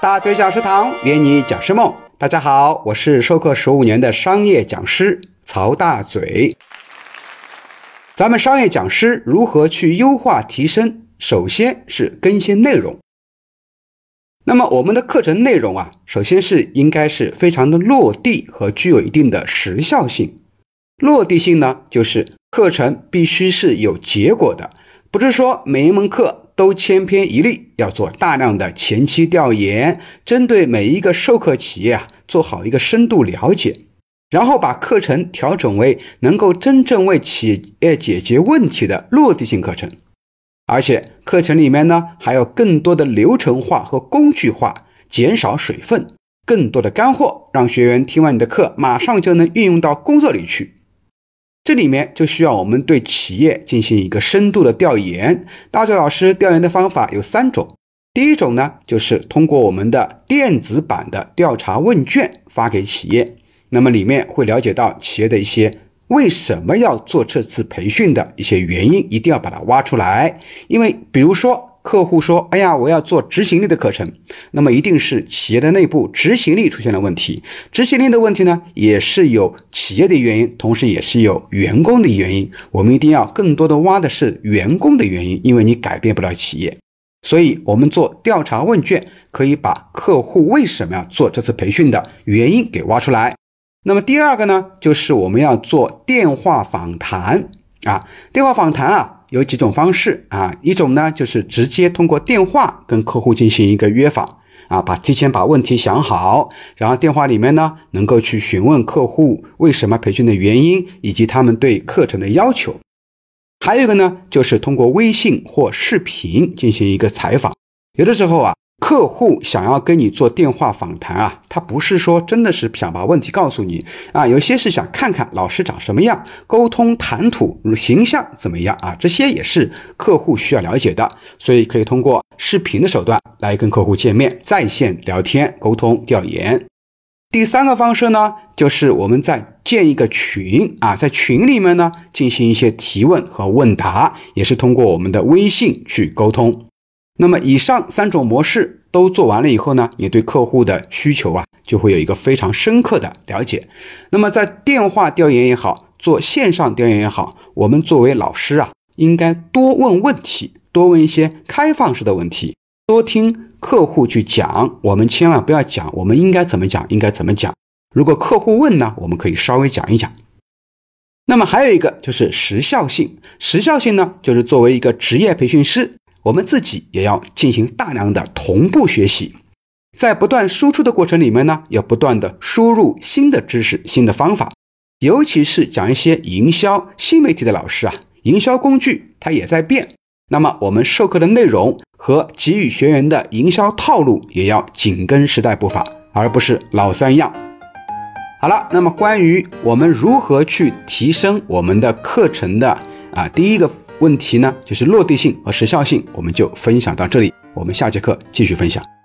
大嘴讲师堂约你讲师梦。大家好，我是授课十五年的商业讲师曹大嘴。咱们商业讲师如何去优化提升？首先是更新内容。那么我们的课程内容啊，首先是应该是非常的落地和具有一定的时效性。落地性呢，就是课程必须是有结果的，不是说每一门课。都千篇一律，要做大量的前期调研，针对每一个授课企业啊，做好一个深度了解，然后把课程调整为能够真正为企业解决问题的落地性课程。而且课程里面呢，还有更多的流程化和工具化，减少水分，更多的干货，让学员听完你的课，马上就能运用到工作里去。这里面就需要我们对企业进行一个深度的调研。大嘴老师调研的方法有三种，第一种呢，就是通过我们的电子版的调查问卷发给企业，那么里面会了解到企业的一些为什么要做这次培训的一些原因，一定要把它挖出来，因为比如说。客户说：“哎呀，我要做执行力的课程，那么一定是企业的内部执行力出现了问题。执行力的问题呢，也是有企业的原因，同时也是有员工的原因。我们一定要更多的挖的是员工的原因，因为你改变不了企业。所以，我们做调查问卷，可以把客户为什么要做这次培训的原因给挖出来。那么第二个呢，就是我们要做电话访谈啊，电话访谈啊。”有几种方式啊，一种呢就是直接通过电话跟客户进行一个约访啊，把提前把问题想好，然后电话里面呢能够去询问客户为什么培训的原因以及他们对课程的要求。还有一个呢就是通过微信或视频进行一个采访，有的时候啊。客户想要跟你做电话访谈啊，他不是说真的是想把问题告诉你啊，有些是想看看老师长什么样，沟通谈吐形象怎么样啊，这些也是客户需要了解的，所以可以通过视频的手段来跟客户见面，在线聊天沟通调研。第三个方式呢，就是我们在建一个群啊，在群里面呢进行一些提问和问答，也是通过我们的微信去沟通。那么以上三种模式都做完了以后呢，你对客户的需求啊，就会有一个非常深刻的了解。那么在电话调研也好，做线上调研也好，我们作为老师啊，应该多问问题，多问一些开放式的问题，多听客户去讲。我们千万不要讲我们应该怎么讲，应该怎么讲。如果客户问呢，我们可以稍微讲一讲。那么还有一个就是时效性，时效性呢，就是作为一个职业培训师。我们自己也要进行大量的同步学习，在不断输出的过程里面呢，要不断的输入新的知识、新的方法，尤其是讲一些营销新媒体的老师啊，营销工具它也在变，那么我们授课的内容和给予学员的营销套路也要紧跟时代步伐，而不是老三样。好了，那么关于我们如何去提升我们的课程的啊，第一个。问题呢，就是落地性和时效性，我们就分享到这里，我们下节课继续分享。